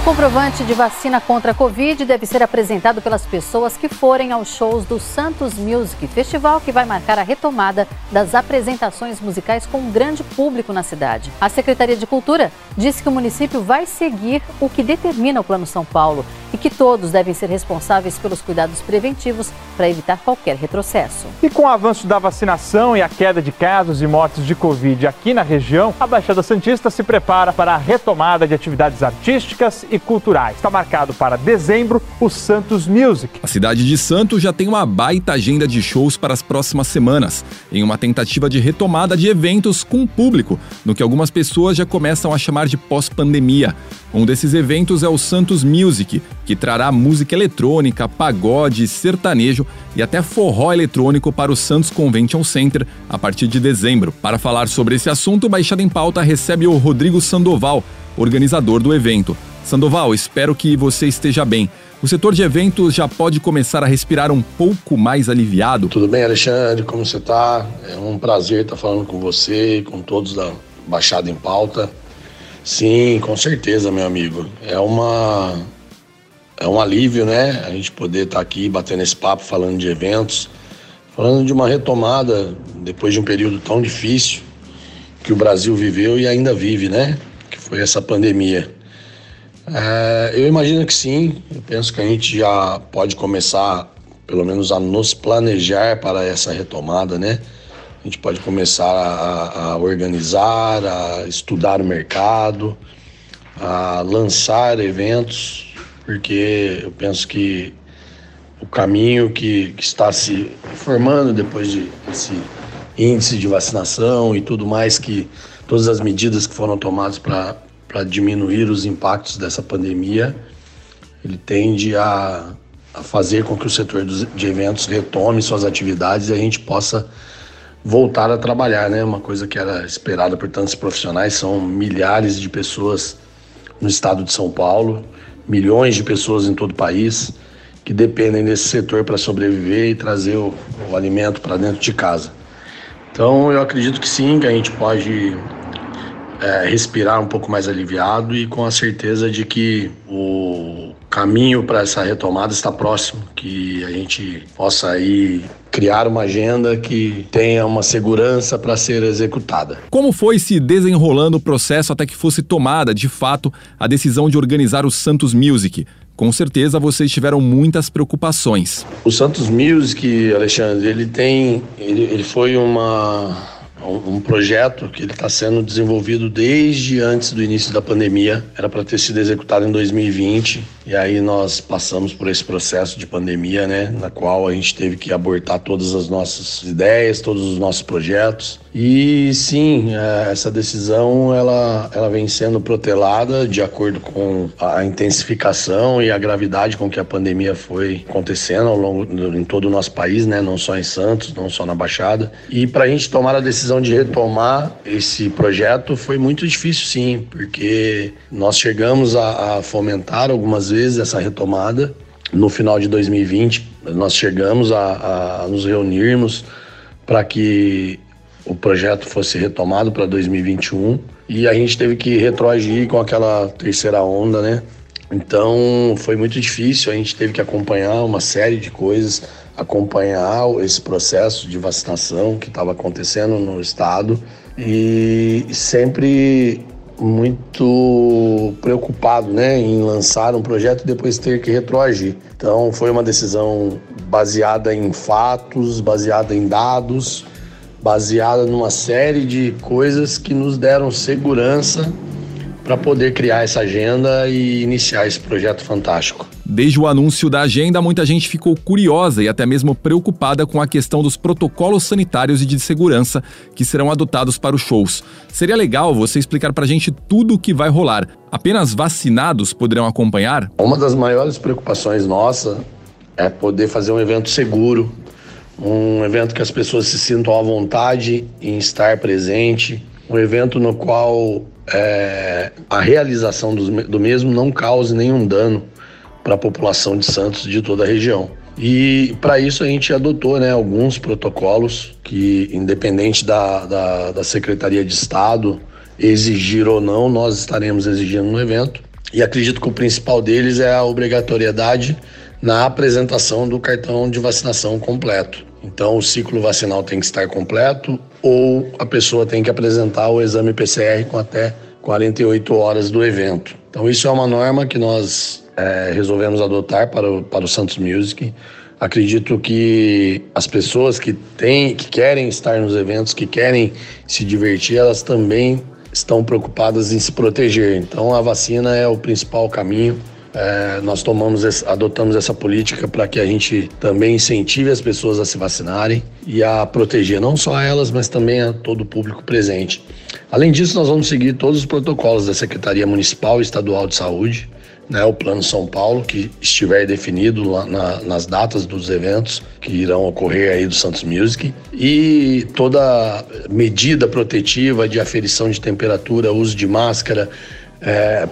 O comprovante de vacina contra a Covid deve ser apresentado pelas pessoas que forem aos shows do Santos Music, festival que vai marcar a retomada das apresentações musicais com um grande público na cidade. A Secretaria de Cultura disse que o município vai seguir o que determina o Plano São Paulo e que todos devem ser responsáveis pelos cuidados preventivos para evitar qualquer retrocesso. E com o avanço da vacinação e a queda de casos e mortes de Covid aqui na região, a Baixada Santista se prepara para a retomada de atividades artísticas e culturais. Está marcado para dezembro o Santos Music. A cidade de Santos já tem uma baita agenda de shows para as próximas semanas, em uma tentativa de retomada de eventos com público, no que algumas pessoas já começam a chamar de pós-pandemia. Um desses eventos é o Santos Music, que trará música eletrônica, pagode, sertanejo e até forró eletrônico para o Santos Convention Center a partir de dezembro. Para falar sobre esse assunto, Baixada em Pauta recebe o Rodrigo Sandoval, organizador do evento. Sandoval, espero que você esteja bem. O setor de eventos já pode começar a respirar um pouco mais aliviado? Tudo bem, Alexandre? Como você está? É um prazer estar falando com você e com todos da Baixada em Pauta. Sim, com certeza, meu amigo. É uma é um alívio, né? A gente poder estar aqui batendo esse papo, falando de eventos, falando de uma retomada depois de um período tão difícil que o Brasil viveu e ainda vive, né? Que foi essa pandemia. É, eu imagino que sim. Eu penso que a gente já pode começar, pelo menos, a nos planejar para essa retomada, né? A gente pode começar a, a organizar, a estudar o mercado, a lançar eventos, porque eu penso que o caminho que, que está se formando depois de esse índice de vacinação e tudo mais que todas as medidas que foram tomadas para diminuir os impactos dessa pandemia, ele tende a, a fazer com que o setor dos, de eventos retome suas atividades e a gente possa voltar a trabalhar, né? Uma coisa que era esperada por tantos profissionais, são milhares de pessoas no estado de São Paulo, milhões de pessoas em todo o país que dependem desse setor para sobreviver e trazer o, o alimento para dentro de casa. Então, eu acredito que sim, que a gente pode é, respirar um pouco mais aliviado e com a certeza de que o caminho para essa retomada está próximo, que a gente possa aí criar uma agenda que tenha uma segurança para ser executada. Como foi se desenrolando o processo até que fosse tomada, de fato, a decisão de organizar o Santos Music? Com certeza vocês tiveram muitas preocupações. O Santos Music, Alexandre, ele tem, ele, ele foi uma um projeto que ele está sendo desenvolvido desde antes do início da pandemia. Era para ter sido executado em 2020 e aí nós passamos por esse processo de pandemia, né, na qual a gente teve que abortar todas as nossas ideias, todos os nossos projetos. E sim, é, essa decisão ela, ela vem sendo protelada de acordo com a intensificação e a gravidade com que a pandemia foi acontecendo ao longo em todo o nosso país, né, não só em Santos, não só na Baixada. E para a gente tomar a decisão de retomar esse projeto foi muito difícil, sim, porque nós chegamos a, a fomentar algumas vezes essa retomada. No final de 2020, nós chegamos a, a nos reunirmos para que o projeto fosse retomado para 2021 e a gente teve que retroagir com aquela terceira onda, né? Então foi muito difícil, a gente teve que acompanhar uma série de coisas, acompanhar esse processo de vacinação que estava acontecendo no estado e sempre muito preocupado né, em lançar um projeto e depois ter que retroagir. Então foi uma decisão baseada em fatos, baseada em dados, baseada numa série de coisas que nos deram segurança para poder criar essa agenda e iniciar esse projeto fantástico. Desde o anúncio da agenda, muita gente ficou curiosa e até mesmo preocupada com a questão dos protocolos sanitários e de segurança que serão adotados para os shows. Seria legal você explicar para a gente tudo o que vai rolar. Apenas vacinados poderão acompanhar? Uma das maiores preocupações nossa é poder fazer um evento seguro, um evento que as pessoas se sintam à vontade em estar presente, um evento no qual é, a realização do, do mesmo não cause nenhum dano para a população de Santos de toda a região. E para isso a gente adotou né, alguns protocolos que, independente da, da, da, Secretaria de Estado exigir ou não, nós estaremos exigindo no evento. E acredito que o principal deles é a obrigatoriedade na apresentação do cartão de vacinação completo. Então, o ciclo vacinal tem que estar completo ou a pessoa tem que apresentar o exame PCR com até 48 horas do evento. Então, isso é uma norma que nós é, resolvemos adotar para o, para o Santos Music. Acredito que as pessoas que têm, que querem estar nos eventos, que querem se divertir, elas também estão preocupadas em se proteger. Então, a vacina é o principal caminho é, nós tomamos, adotamos essa política para que a gente também incentive as pessoas a se vacinarem e a proteger não só elas, mas também a todo o público presente. Além disso, nós vamos seguir todos os protocolos da Secretaria Municipal e Estadual de Saúde, né, o Plano São Paulo, que estiver definido na, nas datas dos eventos que irão ocorrer aí do Santos Music, e toda medida protetiva de aferição de temperatura, uso de máscara, é,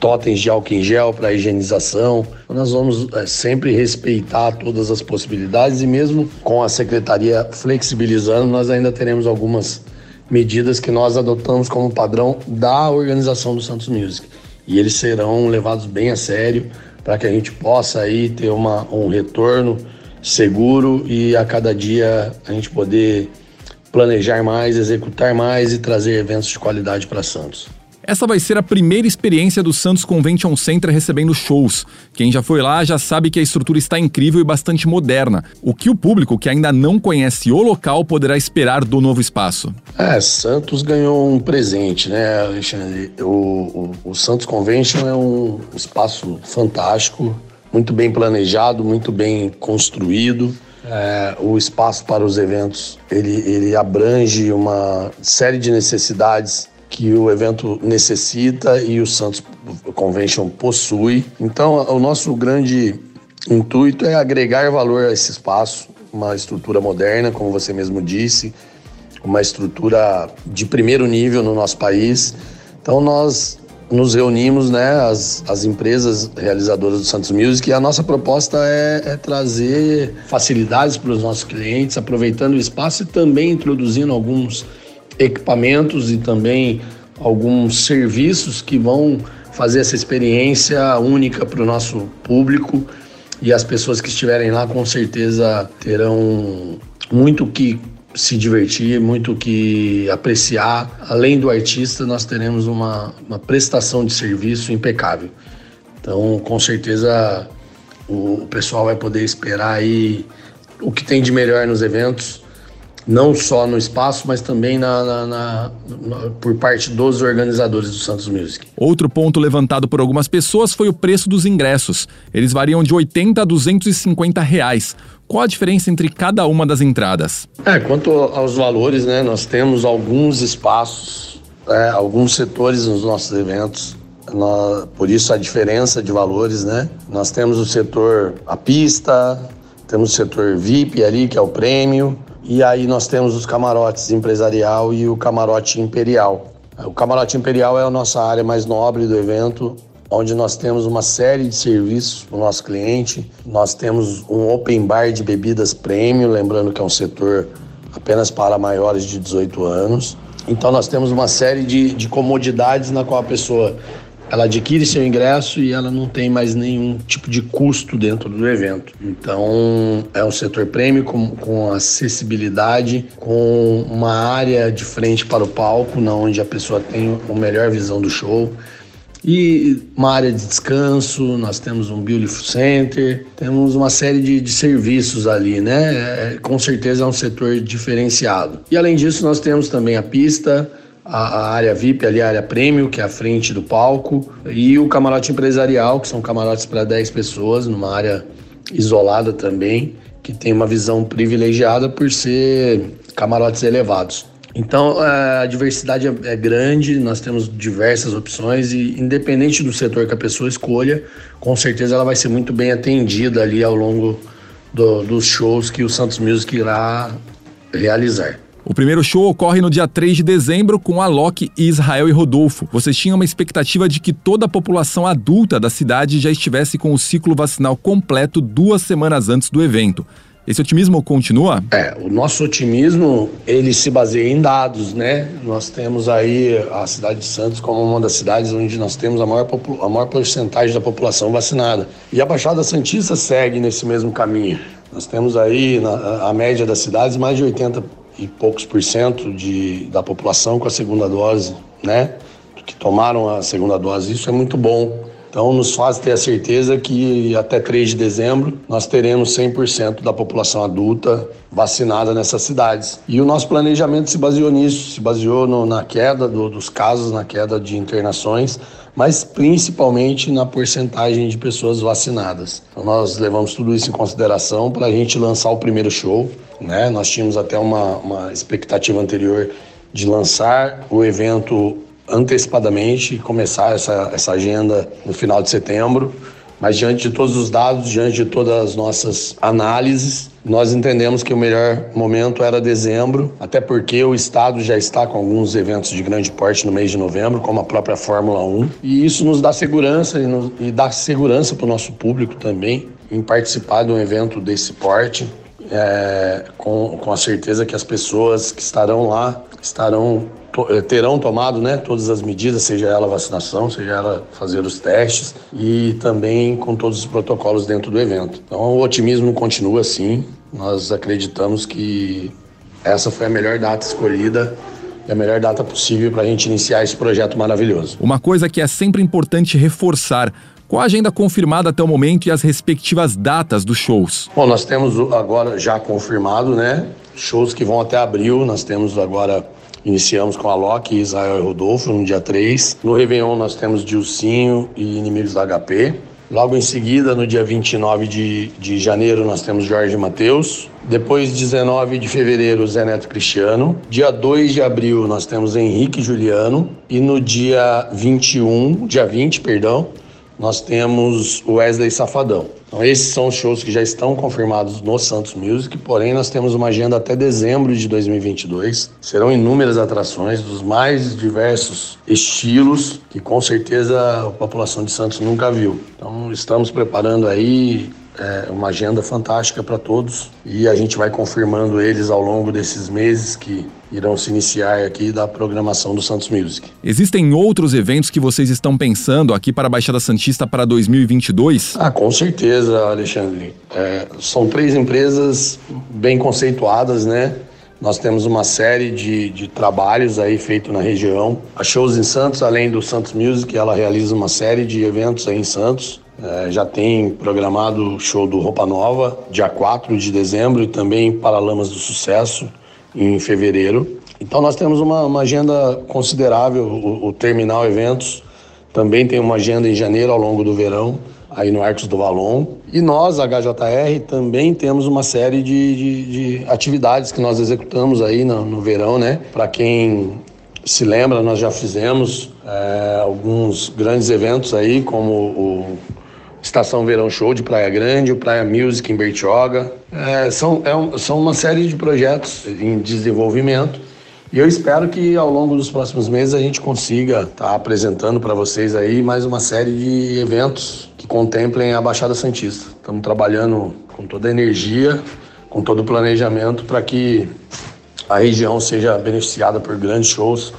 totens de álcool em gel para higienização. Nós vamos é, sempre respeitar todas as possibilidades e mesmo com a secretaria flexibilizando, nós ainda teremos algumas medidas que nós adotamos como padrão da organização do Santos Music. E eles serão levados bem a sério para que a gente possa aí ter uma, um retorno seguro e a cada dia a gente poder planejar mais, executar mais e trazer eventos de qualidade para Santos. Essa vai ser a primeira experiência do Santos Convention Center recebendo shows. Quem já foi lá já sabe que a estrutura está incrível e bastante moderna. O que o público que ainda não conhece o local poderá esperar do novo espaço? É, Santos ganhou um presente, né, Alexandre? O, o, o Santos Convention é um espaço fantástico, muito bem planejado, muito bem construído. É, o espaço para os eventos ele, ele abrange uma série de necessidades que o evento necessita e o Santos Convention possui. Então, o nosso grande intuito é agregar valor a esse espaço, uma estrutura moderna, como você mesmo disse, uma estrutura de primeiro nível no nosso país. Então, nós nos reunimos, né, as, as empresas realizadoras do Santos Music, e a nossa proposta é, é trazer facilidades para os nossos clientes, aproveitando o espaço e também introduzindo alguns equipamentos e também alguns serviços que vão fazer essa experiência única para o nosso público e as pessoas que estiverem lá com certeza terão muito que se divertir, muito que apreciar. Além do artista, nós teremos uma, uma prestação de serviço impecável. Então, com certeza, o, o pessoal vai poder esperar aí o que tem de melhor nos eventos não só no espaço, mas também na, na, na, por parte dos organizadores do Santos Music. Outro ponto levantado por algumas pessoas foi o preço dos ingressos. Eles variam de 80 a 250 reais. Qual a diferença entre cada uma das entradas? É, quanto aos valores, né, nós temos alguns espaços, é, alguns setores nos nossos eventos. Nós, por isso a diferença de valores, né? Nós temos o setor a pista, temos o setor VIP ali, que é o prêmio, e aí nós temos os camarotes empresarial e o camarote imperial. O camarote imperial é a nossa área mais nobre do evento, onde nós temos uma série de serviços para o nosso cliente. Nós temos um open bar de bebidas premium, lembrando que é um setor apenas para maiores de 18 anos. Então nós temos uma série de, de comodidades na qual a pessoa ela adquire seu ingresso e ela não tem mais nenhum tipo de custo dentro do evento. Então, é um setor prêmio com, com acessibilidade, com uma área de frente para o palco, na onde a pessoa tem uma melhor visão do show. E uma área de descanso, nós temos um Beautiful Center, temos uma série de, de serviços ali, né? É, com certeza é um setor diferenciado. E além disso, nós temos também a pista, a, área VIP, ali a área prêmio, que é a frente do palco, e o camarote empresarial, que são camarotes para 10 pessoas, numa área isolada também, que tem uma visão privilegiada por ser camarotes elevados. Então é, a diversidade é, é grande, nós temos diversas opções e independente do setor que a pessoa escolha, com certeza ela vai ser muito bem atendida ali ao longo do, dos shows que o Santos Music irá realizar. O primeiro show ocorre no dia 3 de dezembro com Alok, Israel e Rodolfo. Vocês tinham uma expectativa de que toda a população adulta da cidade já estivesse com o ciclo vacinal completo duas semanas antes do evento. Esse otimismo continua? É, o nosso otimismo, ele se baseia em dados, né? Nós temos aí a cidade de Santos como uma das cidades onde nós temos a maior, a maior porcentagem da população vacinada. E a Baixada Santista segue nesse mesmo caminho. Nós temos aí, na, a média das cidades, mais de 80 e poucos por cento de, da população com a segunda dose, né? Que tomaram a segunda dose. Isso é muito bom. Então, nos faz ter a certeza que até 3 de dezembro nós teremos 100% da população adulta vacinada nessas cidades. E o nosso planejamento se baseou nisso, se baseou no, na queda do, dos casos, na queda de internações, mas principalmente na porcentagem de pessoas vacinadas. Então, nós levamos tudo isso em consideração para a gente lançar o primeiro show. Né? Nós tínhamos até uma, uma expectativa anterior de lançar o evento antecipadamente e começar essa, essa agenda no final de setembro. Mas diante de todos os dados, diante de todas as nossas análises, nós entendemos que o melhor momento era dezembro, até porque o Estado já está com alguns eventos de grande porte no mês de novembro, como a própria Fórmula 1. E isso nos dá segurança e, nos, e dá segurança para o nosso público também em participar de um evento desse porte, é, com, com a certeza que as pessoas que estarão lá estarão eh, terão tomado né, todas as medidas, seja ela vacinação, seja ela fazer os testes e também com todos os protocolos dentro do evento. Então o otimismo continua assim. Nós acreditamos que essa foi a melhor data escolhida e a melhor data possível para a gente iniciar esse projeto maravilhoso. Uma coisa que é sempre importante reforçar qual a agenda confirmada até o momento e as respectivas datas dos shows? Bom, nós temos agora já confirmado, né? Shows que vão até abril. Nós temos agora Iniciamos com a Loki, Israel e Rodolfo no dia 3. No Réveillon nós temos Dilcinho e Inimigos da HP. Logo em seguida, no dia 29 de, de janeiro, nós temos Jorge Mateus. Depois, 19 de fevereiro, Zé Neto Cristiano. Dia 2 de abril, nós temos Henrique Juliano. E no dia 21, dia 20, perdão, nós temos Wesley Safadão. Então, esses são os shows que já estão confirmados no Santos Music, porém, nós temos uma agenda até dezembro de 2022. Serão inúmeras atrações dos mais diversos estilos que com certeza a população de Santos nunca viu. Então, estamos preparando aí é uma agenda fantástica para todos e a gente vai confirmando eles ao longo desses meses que irão se iniciar aqui da programação do Santos Music. Existem outros eventos que vocês estão pensando aqui para a Baixada Santista para 2022? Ah, com certeza, Alexandre. É, são três empresas bem conceituadas, né? Nós temos uma série de, de trabalhos aí feito na região. A Shows em Santos, além do Santos Music, ela realiza uma série de eventos aí em Santos. É, já tem programado o show do Roupa Nova, dia 4 de dezembro, e também Paralamas do Sucesso, em fevereiro. Então nós temos uma, uma agenda considerável, o, o, Terminal Eventos também tem uma agenda em janeiro ao longo do verão, aí no Arcos do Valon. E nós, a HJR, também temos uma série de, de, de atividades que nós executamos aí no, no verão, né? Para quem se lembra, nós já fizemos é, alguns grandes eventos aí, como o Estação Verão Show de Praia Grande, o Praia Music em Bertioga. É, são, é, são uma série de projetos em desenvolvimento e eu espero que ao longo dos próximos meses a gente consiga estar tá apresentando para vocês aí mais uma série de eventos que contemplem a Baixada Santista. Estamos trabalhando com toda a energia, com todo o planejamento para que a região seja beneficiada por grandes shows.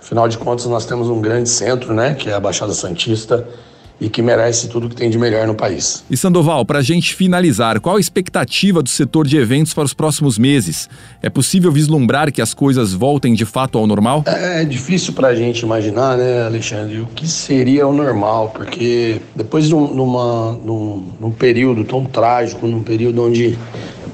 Afinal de contas, nós temos um grande centro, né, que é a Baixada Santista, e que merece tudo que tem de melhor no país. E Sandoval, para a gente finalizar, qual a expectativa do setor de eventos para os próximos meses? É possível vislumbrar que as coisas voltem de fato ao normal? É, é difícil para a gente imaginar, né, Alexandre, o que seria o normal, porque depois de um, numa, num, num período tão trágico, num período onde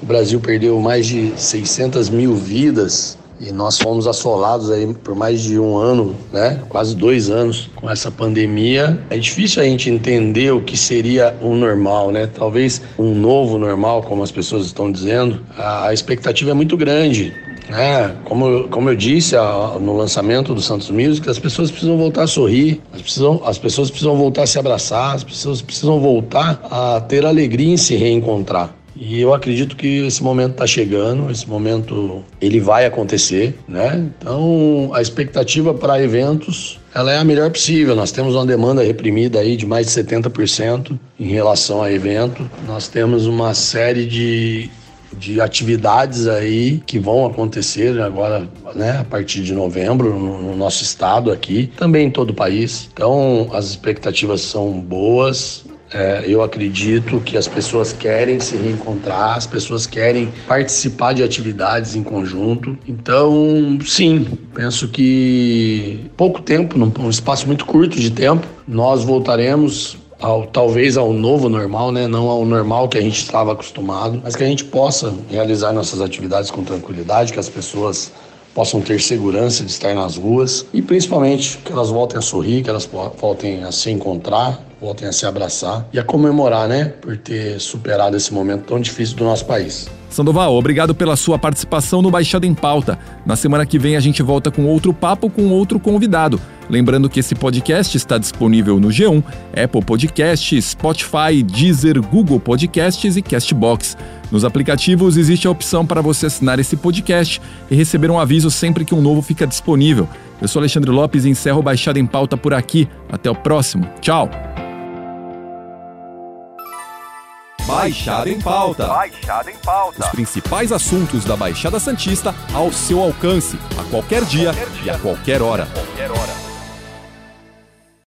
o Brasil perdeu mais de 600 mil vidas, e nós fomos assolados aí por mais de um ano, né? Quase dois anos com essa pandemia. É difícil a gente entender o que seria o normal, né? Talvez um novo normal, como as pessoas estão dizendo. A expectativa é muito grande. É, como, como eu disse a, no lançamento do Santos Music, as pessoas precisam voltar a sorrir, as, precisam, as pessoas precisam voltar a se abraçar, as pessoas precisam voltar a ter alegria em se reencontrar. E eu acredito que esse momento está chegando, esse momento ele vai acontecer, né? Então a expectativa para eventos ela é a melhor possível. Nós temos uma demanda reprimida aí de mais de 70% em relação a evento. Nós temos uma série de de atividades aí que vão acontecer agora, né, a partir de novembro no, nosso estado aqui, também em todo o país. Então, as expectativas são boas. É, eu acredito que as pessoas querem se reencontrar, as pessoas querem participar de atividades em conjunto. Então, sim, penso que pouco tempo, num espaço muito curto de tempo, nós voltaremos ao, talvez ao novo normal, né? Não ao normal que a gente estava acostumado, mas que a gente possa realizar nossas atividades com tranquilidade, que as pessoas possam ter segurança de estar nas ruas e principalmente que elas voltem a sorrir, que elas voltem a se encontrar, voltem a se abraçar e a comemorar, né, por ter superado esse momento tão difícil do nosso país. Sandoval, obrigado pela sua participação no Baixada em Pauta. Na semana que vem a gente volta com outro papo com outro convidado. Lembrando que esse podcast está disponível no G1, Apple Podcasts, Spotify, Deezer, Google Podcasts e Castbox. Nos aplicativos existe a opção para você assinar esse podcast e receber um aviso sempre que um novo fica disponível. Eu sou Alexandre Lopes e encerro Baixada em Pauta por aqui. Até o próximo. Tchau! Baixada em Pauta. Baixada em Pauta. Os principais assuntos da Baixada Santista ao seu alcance, a qualquer dia, qualquer dia. e a qualquer hora. Qualquer